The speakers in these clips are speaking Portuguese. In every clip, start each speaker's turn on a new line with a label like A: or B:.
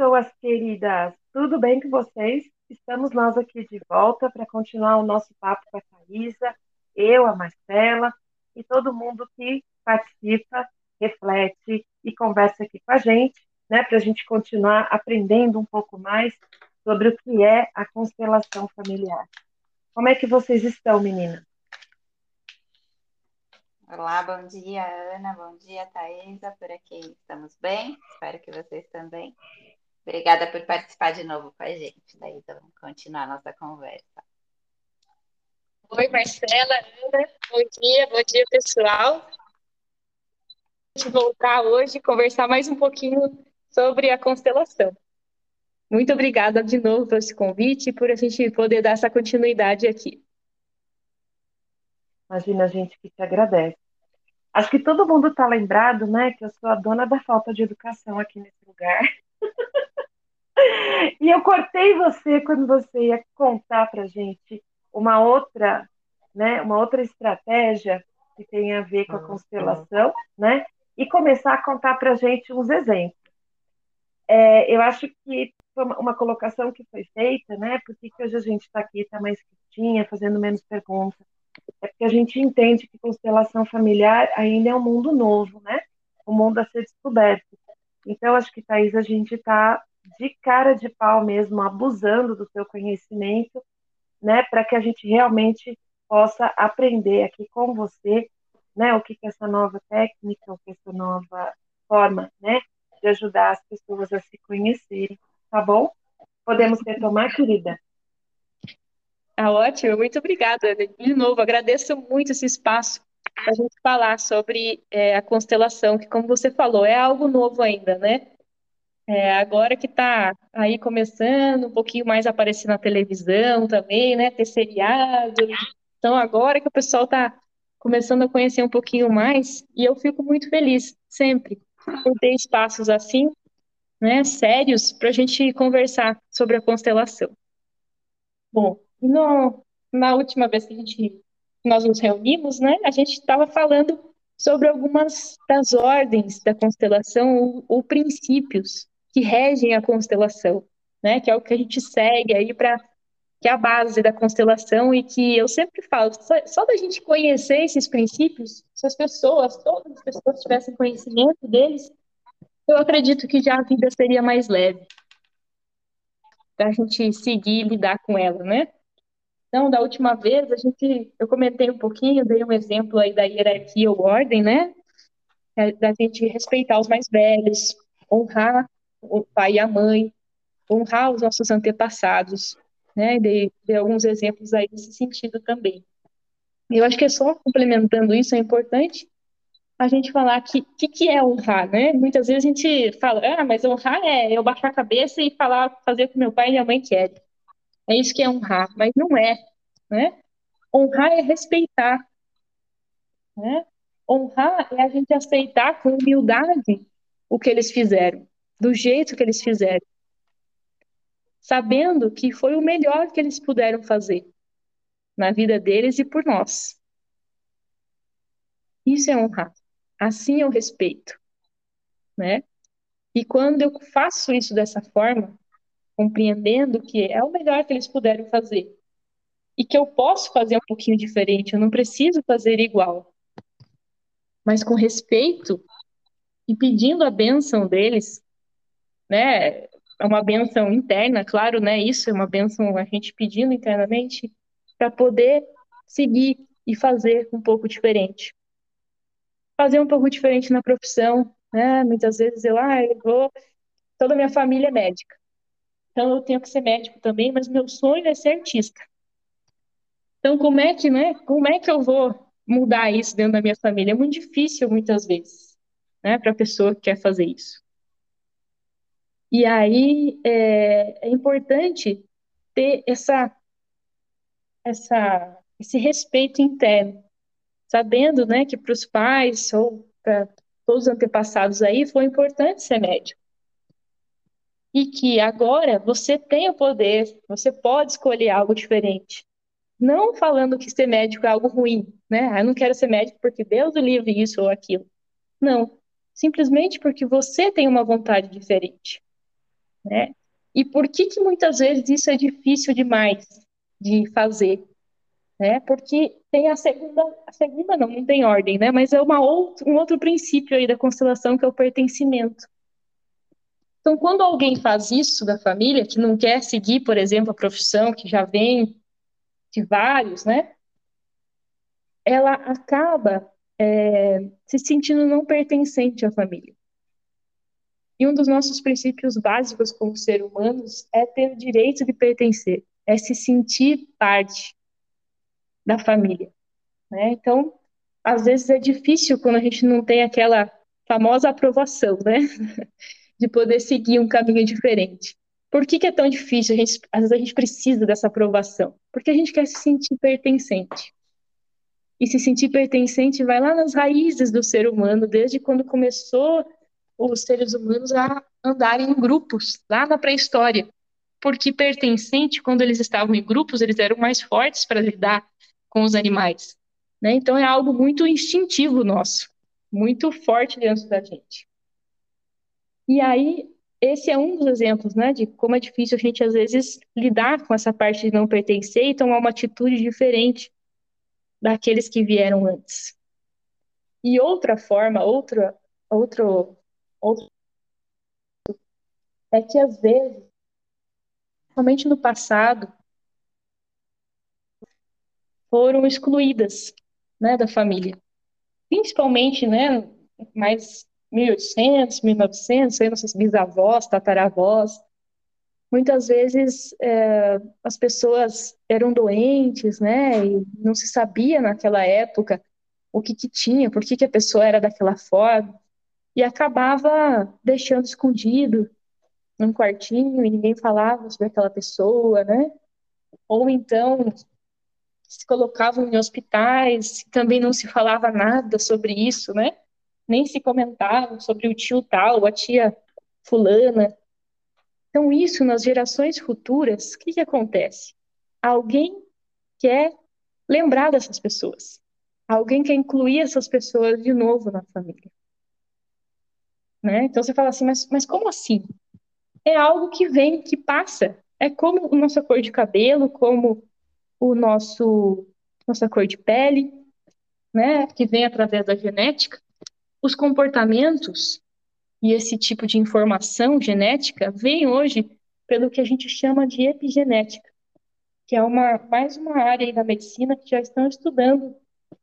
A: pessoas queridas, tudo bem com vocês? Estamos nós aqui de volta para continuar o nosso papo com a Thaisa, eu, a Marcela e todo mundo que participa, reflete e conversa aqui com a gente, né, para a gente continuar aprendendo um pouco mais sobre o que é a constelação familiar. Como é que vocês estão, meninas?
B: Olá, bom dia, Ana, bom dia, Thaisa, por aqui estamos bem, espero que vocês também. Obrigada por participar de novo com a gente. Daí então, vamos continuar a nossa conversa.
C: Oi, Marcela, Ana, bom dia, bom dia, pessoal. Vamos voltar hoje e conversar mais um pouquinho sobre a constelação. Muito obrigada de novo por esse convite e por a gente poder dar essa continuidade aqui.
A: Imagina, a gente que te agradece. Acho que todo mundo está lembrado, né, que eu sou a dona da falta de educação aqui nesse lugar. e eu cortei você quando você ia contar para gente uma outra, né, uma outra estratégia que tem a ver com a uhum. constelação, né, e começar a contar para gente uns exemplos. É, eu acho que foi uma colocação que foi feita, né, porque hoje a gente está aqui, está mais quietinha, fazendo menos perguntas é porque a gente entende que constelação familiar ainda é um mundo novo, né? Um mundo a ser descoberto. Então, acho que, Thaís, a gente está de cara de pau mesmo, abusando do seu conhecimento, né? Para que a gente realmente possa aprender aqui com você, né? O que, que essa nova técnica, o que essa nova forma, né? De ajudar as pessoas a se conhecerem, tá bom? Podemos retomar, querida?
C: Tá ótimo, muito obrigada. De novo, agradeço muito esse espaço para a gente falar sobre é, a constelação, que, como você falou, é algo novo ainda, né? É, agora que está aí começando, um pouquinho mais aparecer na televisão também, né? Ter seriado. Então, agora que o pessoal está começando a conhecer um pouquinho mais, e eu fico muito feliz, sempre, por ter espaços assim, né, sérios, para a gente conversar sobre a constelação. Bom, no, na última vez que a gente, nós nos reunimos, né, a gente estava falando sobre algumas das ordens da constelação ou, ou, princípios que regem a constelação, né, que é o que a gente segue aí para que é a base da constelação e que eu sempre falo, só, só da gente conhecer esses princípios, se as pessoas, todas as pessoas tivessem conhecimento deles, eu acredito que já a vida seria mais leve para a gente seguir e lidar com ela, né? Então, da última vez, a gente, eu comentei um pouquinho, dei um exemplo aí da hierarquia ou ordem, né? É, da gente respeitar os mais velhos, honrar o pai e a mãe, honrar os nossos antepassados, né? Dei, dei alguns exemplos aí nesse sentido também. Eu acho que é só complementando isso, é importante a gente falar que que, que é honrar, né? Muitas vezes a gente fala, ah, mas honrar é eu baixar a cabeça e falar, fazer o que meu pai e minha mãe querem. É isso que é honrar, mas não é, né? Honrar é respeitar, né? Honrar é a gente aceitar com humildade o que eles fizeram, do jeito que eles fizeram, sabendo que foi o melhor que eles puderam fazer na vida deles e por nós. Isso é honrar. Assim eu respeito, né? E quando eu faço isso dessa forma, compreendendo que é o melhor que eles puderam fazer. E que eu posso fazer um pouquinho diferente, eu não preciso fazer igual. Mas com respeito e pedindo a bênção deles, né? É uma bênção interna, claro, né? Isso é uma bênção a gente pedindo internamente para poder seguir e fazer um pouco diferente. Fazer um pouco diferente na profissão, né? Muitas vezes eu, ah, eu vou, toda a minha família é médica. Então eu tenho que ser médico também, mas meu sonho é ser artista. Então como é que, né? Como é que eu vou mudar isso dentro da minha família? É muito difícil muitas vezes, né, para a pessoa que quer fazer isso. E aí é, é importante ter essa, essa, esse respeito interno, sabendo, né, que para os pais ou para todos os antepassados aí foi importante ser médico. e que agora você tem o poder, você pode escolher algo diferente. Não falando que ser médico é algo ruim, né? Ah, eu não quero ser médico porque Deus o livre isso ou aquilo. Não, simplesmente porque você tem uma vontade diferente, né? E por que que muitas vezes isso é difícil demais de fazer? Né? Porque tem a segunda, a segunda não, não tem ordem, né? Mas é uma outro, um outro princípio aí da constelação que é o pertencimento. Então, quando alguém faz isso da família, que não quer seguir, por exemplo, a profissão que já vem de vários, né? Ela acaba é, se sentindo não pertencente à família. E um dos nossos princípios básicos como ser humanos é ter o direito de pertencer, é se sentir parte da família. Né? Então, às vezes é difícil quando a gente não tem aquela famosa aprovação, né? de poder seguir um caminho diferente. Por que, que é tão difícil? A gente, às vezes a gente precisa dessa aprovação. Porque a gente quer se sentir pertencente. E se sentir pertencente vai lá nas raízes do ser humano, desde quando começou os seres humanos a andarem em grupos, lá na pré-história. Porque pertencente, quando eles estavam em grupos, eles eram mais fortes para lidar com os animais. Né? Então é algo muito instintivo nosso, muito forte dentro da gente. E aí, esse é um dos exemplos, né, de como é difícil a gente, às vezes, lidar com essa parte de não pertencer e tomar uma atitude diferente daqueles que vieram antes. E outra forma, outra, outro, outro é que, às vezes, somente no passado, foram excluídas, né, da família. Principalmente, né, mais 1800, 1900, aí bisavós, tataravós, muitas vezes é, as pessoas eram doentes, né, e não se sabia naquela época o que, que tinha, por que, que a pessoa era daquela forma, e acabava deixando escondido num quartinho e ninguém falava sobre aquela pessoa, né, ou então se colocavam em hospitais, também não se falava nada sobre isso, né, nem se comentavam sobre o tio tal, a tia fulana. Então, isso nas gerações futuras, o que, que acontece? Alguém quer lembrar dessas pessoas. Alguém quer incluir essas pessoas de novo na família. Né? Então você fala assim, mas, mas como assim? É algo que vem, que passa. É como a nossa cor de cabelo, como o nosso nossa cor de pele, né? Que vem através da genética. Os comportamentos e esse tipo de informação genética vem hoje pelo que a gente chama de epigenética, que é uma mais uma área da medicina que já estão estudando.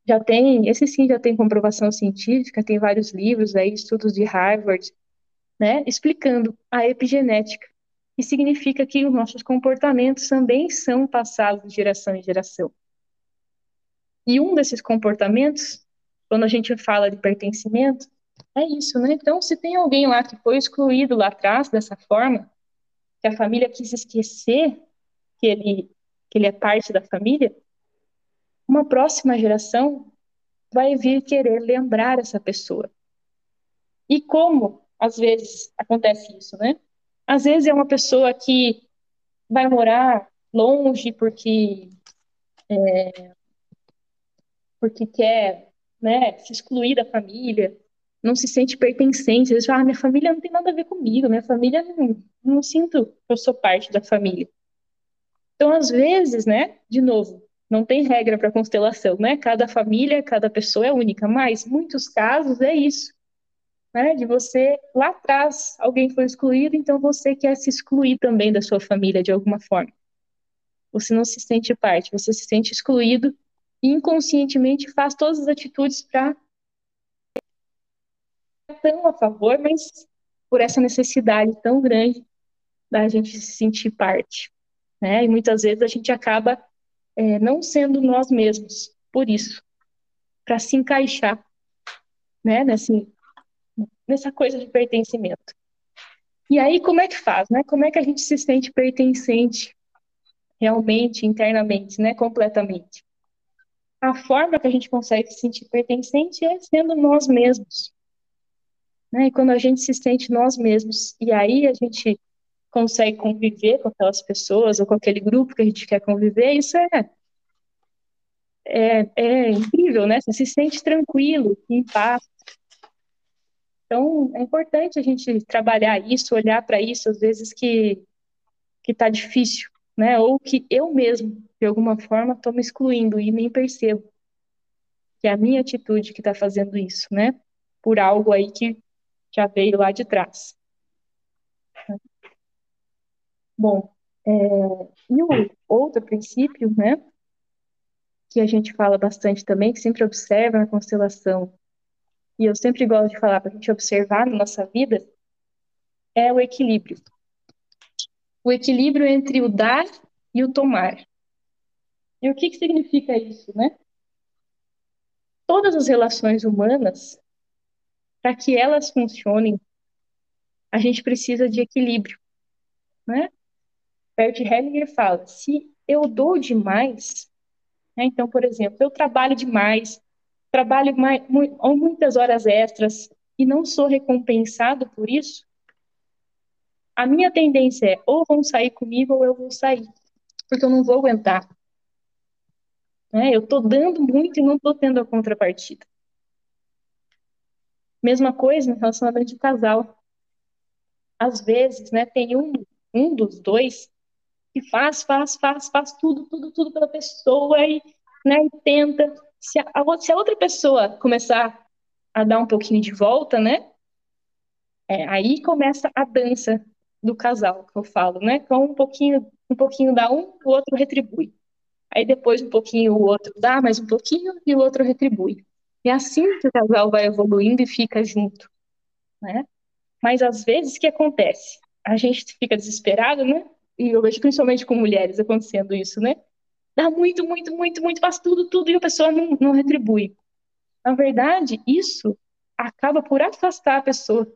C: Já tem, esse sim já tem comprovação científica, tem vários livros aí, estudos de Harvard, né, explicando a epigenética, que significa que os nossos comportamentos também são passados de geração em geração. E um desses comportamentos quando a gente fala de pertencimento, é isso, né? Então, se tem alguém lá que foi excluído lá atrás dessa forma, que a família quis esquecer que ele, que ele é parte da família, uma próxima geração vai vir querer lembrar essa pessoa. E como, às vezes, acontece isso, né? Às vezes é uma pessoa que vai morar longe porque é, porque quer né, se excluir da família, não se sente pertencente. Eles falam, ah, minha família não tem nada a ver comigo, minha família não, não sinto que eu sou parte da família. Então, às vezes, né, de novo, não tem regra para constelação, né? Cada família, cada pessoa é única, mas muitos casos é isso, né? De você lá atrás alguém foi excluído, então você quer se excluir também da sua família de alguma forma. Você não se sente parte, você se sente excluído inconscientemente faz todas as atitudes para tão a favor, mas por essa necessidade tão grande da gente se sentir parte, né? E muitas vezes a gente acaba é, não sendo nós mesmos, por isso, para se encaixar, né? Nesse, nessa coisa de pertencimento. E aí como é que faz, né? Como é que a gente se sente pertencente realmente, internamente, né? Completamente a forma que a gente consegue se sentir pertencente é sendo nós mesmos. Né? E quando a gente se sente nós mesmos, e aí a gente consegue conviver com aquelas pessoas ou com aquele grupo que a gente quer conviver, isso é, é, é incrível, né? Você se sente tranquilo, em paz. Então, é importante a gente trabalhar isso, olhar para isso, às vezes que que está difícil, né? Ou que eu mesmo, de alguma forma, estou me excluindo e nem percebo que é a minha atitude que está fazendo isso, né? Por algo aí que já veio lá de trás. Bom, é, e o outro princípio, né, que a gente fala bastante também, que sempre observa na constelação, e eu sempre gosto de falar para a gente observar na nossa vida, é o equilíbrio. O equilíbrio entre o dar e o tomar. E o que, que significa isso, né? Todas as relações humanas, para que elas funcionem, a gente precisa de equilíbrio, né? Bert Hellinger fala: se eu dou demais, né, então, por exemplo, eu trabalho demais, trabalho mais, muitas horas extras e não sou recompensado por isso, a minha tendência é ou vão sair comigo ou eu vou sair, porque eu não vou aguentar. Né? Eu estou dando muito e não estou tendo a contrapartida. Mesma coisa em relacionamento de casal. Às vezes, né, tem um, um dos dois faz, faz, faz, faz tudo, tudo, tudo pela pessoa e, né, e tenta. Se a, se a outra pessoa começar a dar um pouquinho de volta, né, é, aí começa a dança do casal, que eu falo, né, com um pouquinho, um pouquinho dá um, o outro retribui. Aí depois um pouquinho o outro dá mais um pouquinho e o outro retribui. E é assim que o casal vai evoluindo e fica junto, né? Mas às vezes o que acontece? A gente fica desesperado, né? E eu vejo principalmente com mulheres acontecendo isso, né? Dá muito, muito, muito, muito, faz tudo, tudo, e a pessoa não, não retribui. Na verdade, isso acaba por afastar a pessoa,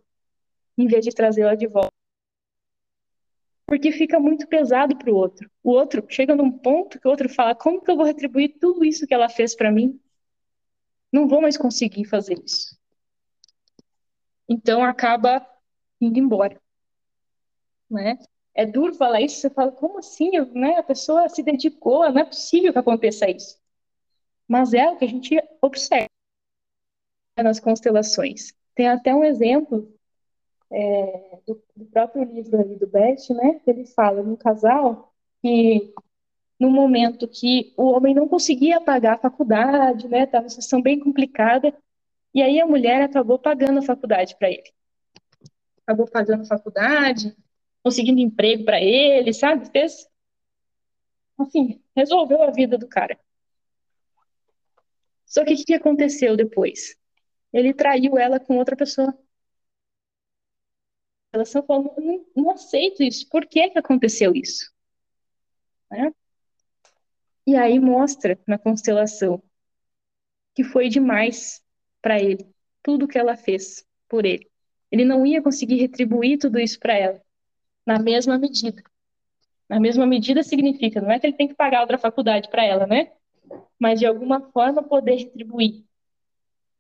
C: em vez de trazê-la de volta. Porque fica muito pesado para o outro. O outro chega num ponto que o outro fala: como que eu vou retribuir tudo isso que ela fez para mim? Não vou mais conseguir fazer isso. Então acaba indo embora. Né? É duro falar isso, você fala, como assim? Né? A pessoa se dedicou, não é possível que aconteça isso. Mas é o que a gente observa nas constelações. Tem até um exemplo é, do, do, próprio livro ali do Beth, né? Que ele fala num casal que no momento que o homem não conseguia pagar a faculdade, né? Estava uma situação bem complicada, e aí a mulher acabou pagando a faculdade para ele. Acabou pagando a faculdade, conseguindo emprego para ele, sabe? Fez, assim, resolveu a vida do cara. Só que o que aconteceu depois? Ele traiu ela com outra pessoa. Ela só falou, não, não aceito isso. Por que que aconteceu isso? Né? E aí mostra na constelação que foi demais para ele, tudo que ela fez por ele. Ele não ia conseguir retribuir tudo isso para ela na mesma medida. Na mesma medida significa, não é que ele tem que pagar outra faculdade para ela, né? Mas de alguma forma poder retribuir.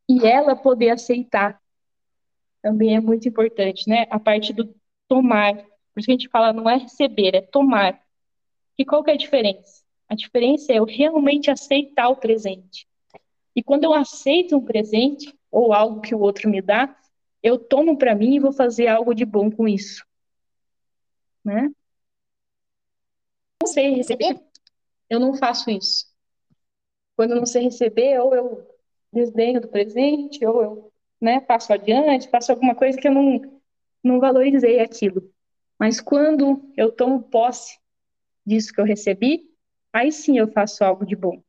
C: E ela poder aceitar. Também é muito importante, né? A parte do tomar. Por isso que a gente fala, não é receber, é tomar. E qual que é a diferença? A diferença é eu realmente aceitar o presente. E quando eu aceito um presente, ou algo que o outro me dá, eu tomo para mim e vou fazer algo de bom com isso né? Não sei receber, eu não faço isso. Quando eu não sei receber, ou eu desdenho do presente, ou eu né, passo adiante, faço alguma coisa que eu não, não valorizei aquilo. Mas quando eu tomo posse disso que eu recebi, aí sim eu faço algo de bom.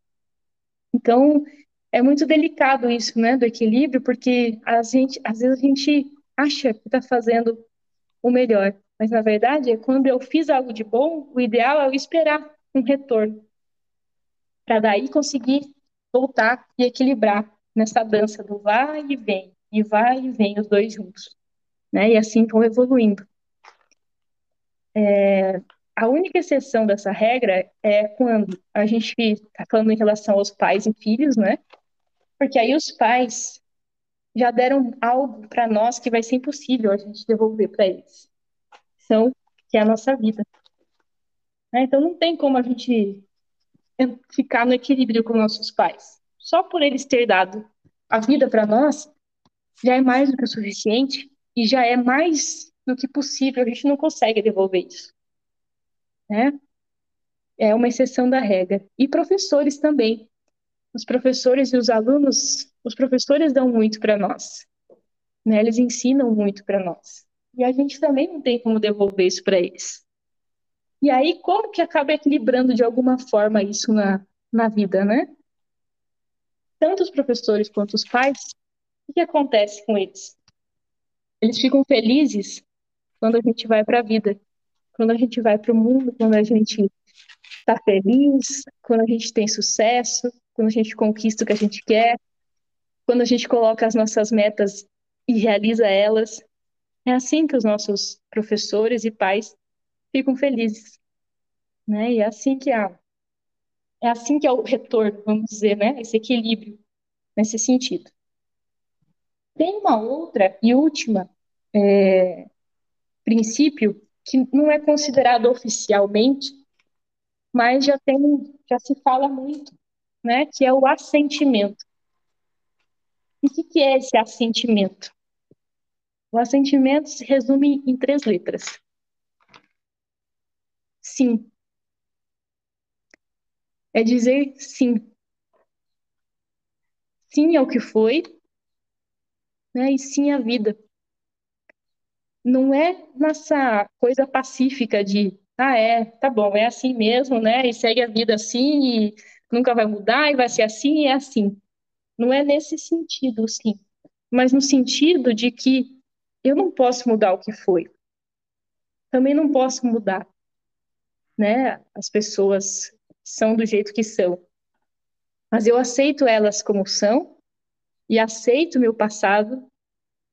C: Então, é muito delicado isso, né, do equilíbrio, porque a gente, às vezes a gente acha que está fazendo o melhor, mas, na verdade, quando eu fiz algo de bom, o ideal é eu esperar um retorno. Para daí conseguir voltar e equilibrar nessa dança do vai e vem, e vai e vem os dois juntos. Né? E assim vão evoluindo. É, a única exceção dessa regra é quando a gente está falando em relação aos pais e filhos, né? Porque aí os pais já deram algo para nós que vai ser impossível a gente devolver para eles são que é a nossa vida. Né? Então não tem como a gente ficar no equilíbrio com nossos pais. Só por eles ter dado a vida para nós, já é mais do que o suficiente e já é mais do que possível. A gente não consegue devolver isso. Né? É uma exceção da regra. E professores também. Os professores e os alunos, os professores dão muito para nós. Né? Eles ensinam muito para nós. E a gente também não tem como devolver isso para eles. E aí, como que acaba equilibrando de alguma forma isso na, na vida, né? Tanto os professores quanto os pais, o que acontece com eles? Eles ficam felizes quando a gente vai para a vida, quando a gente vai para o mundo, quando a gente está feliz, quando a gente tem sucesso, quando a gente conquista o que a gente quer, quando a gente coloca as nossas metas e realiza elas. É assim que os nossos professores e pais ficam felizes, né? E é assim que é, é assim que é o retorno, vamos dizer, né? Esse equilíbrio nesse sentido. Tem uma outra e última é, princípio que não é considerado oficialmente, mas já tem, já se fala muito, né? Que é o assentimento. E o que, que é esse assentimento? O assentimento se resume em três letras. Sim. É dizer sim. Sim ao que foi, né? E sim à vida. Não é nessa coisa pacífica de, ah, é, tá bom, é assim mesmo, né? E segue a vida assim, e nunca vai mudar, e vai ser assim, e é assim. Não é nesse sentido, sim. Mas no sentido de que eu não posso mudar o que foi. Também não posso mudar, né? As pessoas são do jeito que são. Mas eu aceito elas como são e aceito meu passado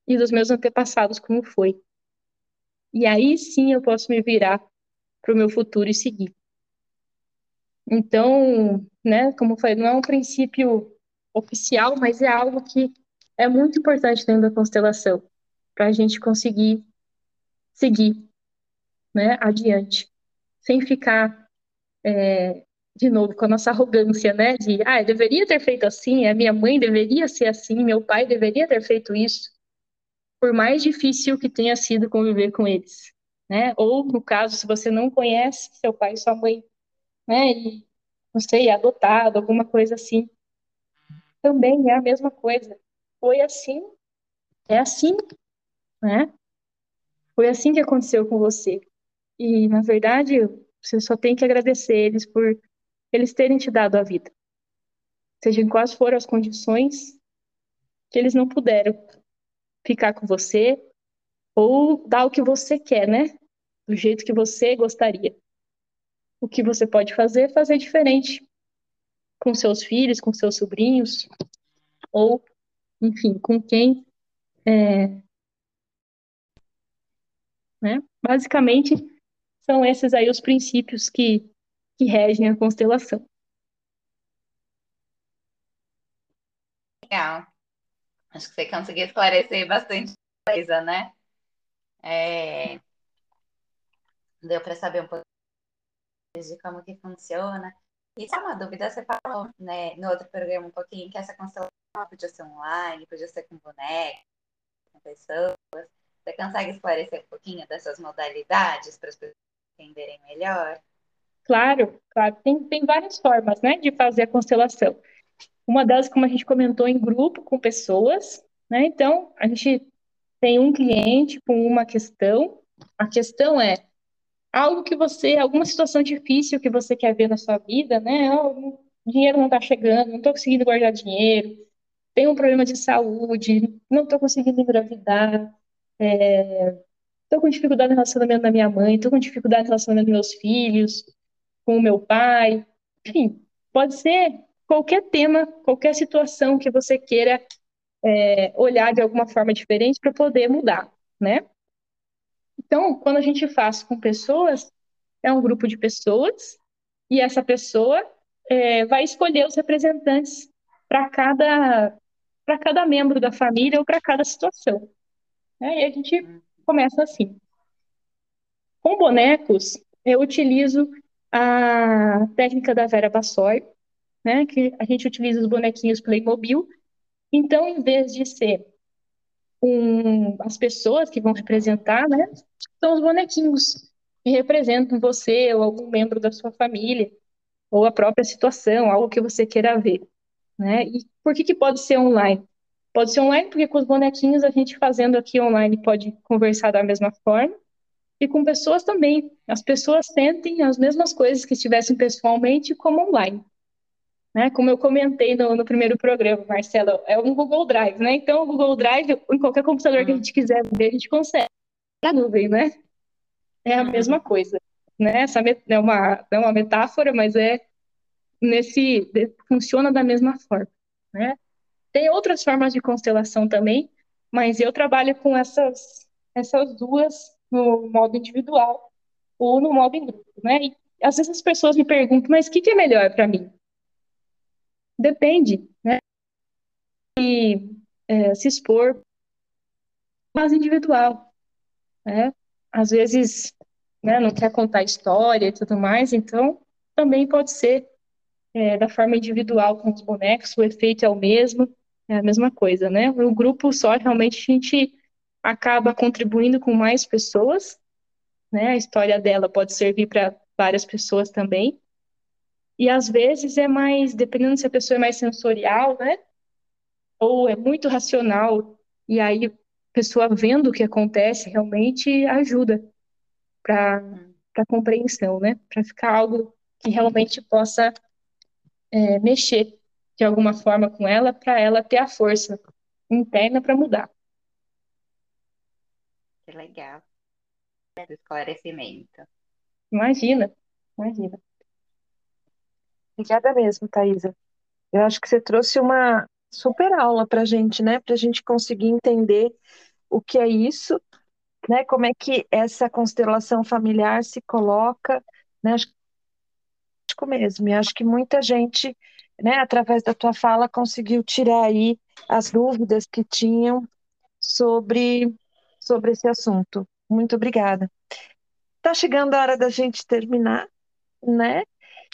C: e dos meus antepassados como foi. E aí sim eu posso me virar para o meu futuro e seguir. Então, né, como eu falei, não é um princípio oficial, mas é algo que é muito importante dentro da constelação para a gente conseguir seguir, né, adiante, sem ficar é, de novo com a nossa arrogância, né, de ah, eu deveria ter feito assim, a minha mãe deveria ser assim, meu pai deveria ter feito isso, por mais difícil que tenha sido conviver com eles, né? Ou no caso, se você não conhece seu pai e sua mãe, né, e não sei, adotado, alguma coisa assim, também é a mesma coisa. Foi assim, é assim, né? Foi assim que aconteceu com você. E, na verdade, você só tem que agradecer eles por eles terem te dado a vida. Seja em quais foram as condições que eles não puderam ficar com você ou dar o que você quer, né? Do jeito que você gostaria. O que você pode fazer é fazer diferente com seus filhos, com seus sobrinhos, ou, enfim, com quem. É, né? Basicamente, são esses aí os princípios que, que regem a constelação.
B: Legal. Acho que você conseguiu esclarecer bastante coisa, né? É... Deu para saber um pouco de como que funciona. Isso é uma dúvida, você falou né, no outro programa um pouquinho que essa constelação podia ser online, podia ser com boneco, com pessoas. Você consegue esclarecer um pouquinho dessas modalidades para as pessoas entenderem melhor?
C: Claro, claro. Tem, tem várias formas né, de fazer a constelação. Uma delas, como a gente comentou, em grupo, com pessoas. Né? Então, a gente tem um cliente com uma questão. A questão é algo que você, alguma situação difícil que você quer ver na sua vida, né? Oh, dinheiro não está chegando, não estou conseguindo guardar dinheiro, tenho um problema de saúde, não estou conseguindo engravidar, é, com dificuldade no relacionamento da minha mãe, estou com dificuldade no relacionamento dos meus filhos, com o meu pai, enfim, pode ser qualquer tema, qualquer situação que você queira é, olhar de alguma forma diferente para poder mudar, né? Então, quando a gente faz com pessoas, é um grupo de pessoas e essa pessoa é, vai escolher os representantes para cada para cada membro da família ou para cada situação. Né? E a gente começa assim. Com bonecos, eu utilizo a técnica da Vera Bassoi, né, que a gente utiliza os bonequinhos Playmobil. Então, em vez de ser um, as pessoas que vão representar, né, são os bonequinhos que representam você ou algum membro da sua família, ou a própria situação, algo que você queira ver. Né? E por que, que pode ser online? Pode ser online porque com os bonequinhos a gente fazendo aqui online pode conversar da mesma forma, e com pessoas também. As pessoas sentem as mesmas coisas que estivessem pessoalmente como online. Né? Como eu comentei no, no, primeiro programa, Marcelo, é um Google Drive, né? Então, o Google Drive, em qualquer computador que a gente quiser ver, a gente consegue. Na nuvem, né? É a mesma coisa. Né? Essa é uma, é uma metáfora, mas é nesse funciona da mesma forma, né? Tem outras formas de constelação também, mas eu trabalho com essas essas duas no modo individual ou no modo em grupo, né? E às vezes as pessoas me perguntam, mas o que, que é melhor para mim? Depende, né? E é, se expor mais individual, né? Às vezes, né, não quer contar história e tudo mais, então também pode ser é, da forma individual com os bonecos, o efeito é o mesmo, é a mesma coisa, né? O grupo só realmente a gente acaba contribuindo com mais pessoas, né? A história dela pode servir para várias pessoas também. E às vezes é mais, dependendo se a pessoa é mais sensorial, né? Ou é muito racional, e aí a pessoa vendo o que acontece realmente ajuda para a compreensão, né? Para ficar algo que realmente possa é, mexer de alguma forma com ela, para ela ter a força interna para mudar.
B: Que legal. Do esclarecimento.
C: Imagina, imagina.
A: Obrigada mesmo, Thaisa. Eu acho que você trouxe uma super aula para a gente, né? Para a gente conseguir entender o que é isso, né? Como é que essa constelação familiar se coloca, né? Acho mesmo. E acho que muita gente, né, através da tua fala, conseguiu tirar aí as dúvidas que tinham sobre, sobre esse assunto. Muito obrigada. Está chegando a hora da gente terminar, né?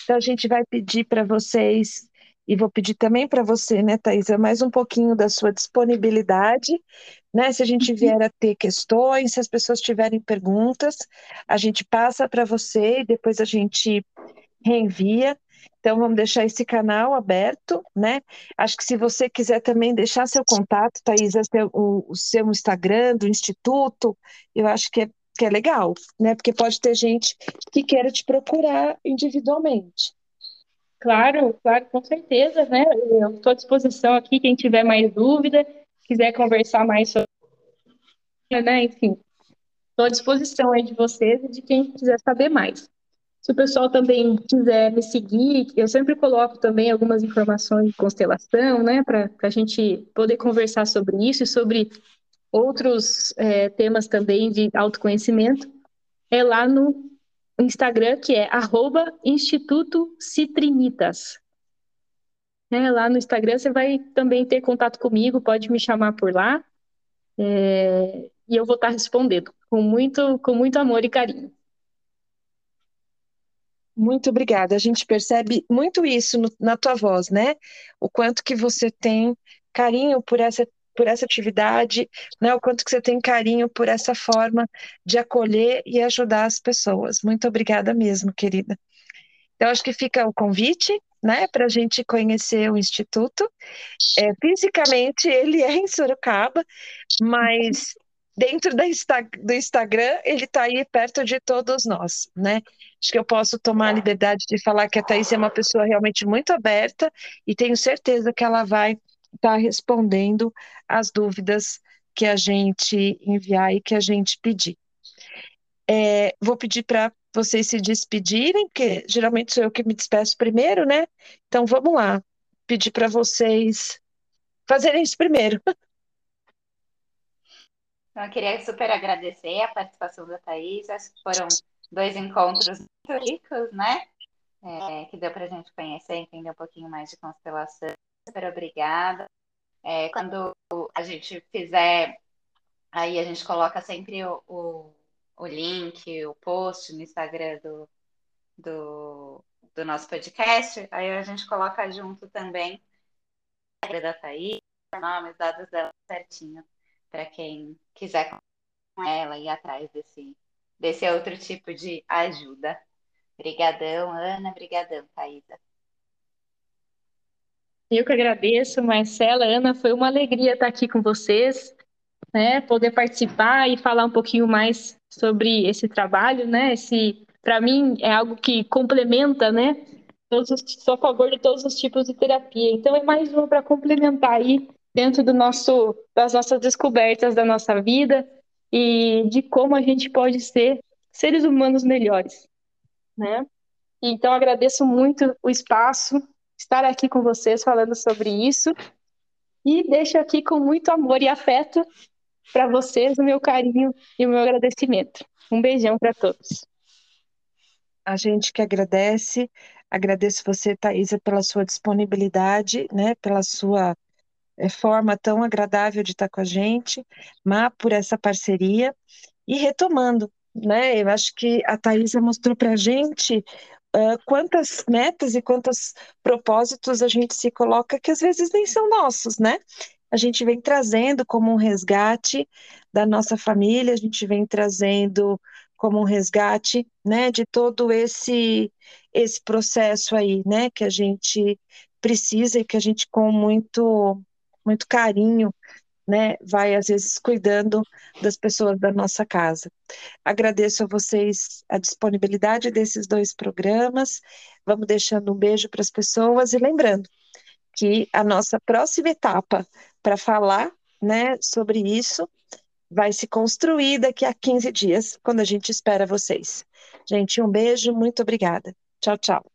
A: Então a gente vai pedir para vocês, e vou pedir também para você, né, Thaisa, mais um pouquinho da sua disponibilidade, né? Se a gente uhum. vier a ter questões, se as pessoas tiverem perguntas, a gente passa para você e depois a gente reenvia. Então, vamos deixar esse canal aberto, né? Acho que se você quiser também deixar seu contato, Thaís, o, o seu Instagram do Instituto, eu acho que é, que é legal, né? Porque pode ter gente que queira te procurar individualmente.
C: Claro, claro, com certeza, né? Eu estou à disposição aqui, quem tiver mais dúvida, quiser conversar mais sobre, né? Enfim, estou à disposição aí de vocês e de quem quiser saber mais. Se o pessoal também quiser me seguir, eu sempre coloco também algumas informações de constelação, né, para a gente poder conversar sobre isso e sobre outros é, temas também de autoconhecimento. É lá no Instagram, que é Instituto Citrinitas. É, lá no Instagram você vai também ter contato comigo, pode me chamar por lá. É, e eu vou estar respondendo com muito, com muito amor e carinho.
A: Muito obrigada. A gente percebe muito isso no, na tua voz, né? O quanto que você tem carinho por essa por essa atividade, né? O quanto que você tem carinho por essa forma de acolher e ajudar as pessoas. Muito obrigada mesmo, querida. Então, acho que fica o convite, né, para a gente conhecer o Instituto. É, fisicamente, ele é em Sorocaba, mas dentro Insta, do Instagram, ele está aí perto de todos nós, né? Acho que eu posso tomar a liberdade de falar que a Thaís é uma pessoa realmente muito aberta e tenho certeza que ela vai estar tá respondendo as dúvidas que a gente enviar e que a gente pedir. É, vou pedir para vocês se despedirem, porque geralmente sou eu que me despeço primeiro, né? Então vamos lá, pedir para vocês fazerem isso primeiro.
B: Então, eu queria super agradecer a participação da Thaís. Acho que foram dois encontros muito ricos, né? É, que deu para a gente conhecer, entender um pouquinho mais de constelação. Super obrigada. É, quando a gente fizer, aí a gente coloca sempre o, o, o link, o post no Instagram do, do, do nosso podcast. Aí a gente coloca junto também Instagram da Thaís, nomes, dados dela certinho, para quem quiser com ela ir atrás desse, desse outro tipo de ajuda. Obrigadão, Ana. Obrigadão, Thaisa.
C: Eu que agradeço, Marcela, Ana, foi uma alegria estar aqui com vocês, né? Poder participar e falar um pouquinho mais sobre esse trabalho, né? Esse, para mim, é algo que complementa, né? Todos os, sou a favor de todos os tipos de terapia. Então, é mais uma para complementar aí dentro do nosso, das nossas descobertas da nossa vida e de como a gente pode ser seres humanos melhores, né? Então, agradeço muito o espaço, estar aqui com vocês falando sobre isso. E deixo aqui com muito amor e afeto para vocês o meu carinho e o meu agradecimento. Um beijão para todos.
A: A gente que agradece, agradeço você, Thaisa, pela sua disponibilidade, né, pela sua forma tão agradável de estar com a gente, Má, por essa parceria. E retomando, né, eu acho que a Thaisa mostrou para a gente uh, quantas metas e quantos propósitos a gente se coloca que às vezes nem são nossos, né? A gente vem trazendo como um resgate da nossa família, a gente vem trazendo como um resgate, né, de todo esse esse processo aí, né, que a gente precisa e que a gente com muito muito carinho né, vai às vezes cuidando das pessoas da nossa casa. Agradeço a vocês a disponibilidade desses dois programas. Vamos deixando um beijo para as pessoas e lembrando que a nossa próxima etapa para falar, né, sobre isso vai se construir daqui a 15 dias, quando a gente espera vocês. Gente, um beijo, muito obrigada. Tchau, tchau.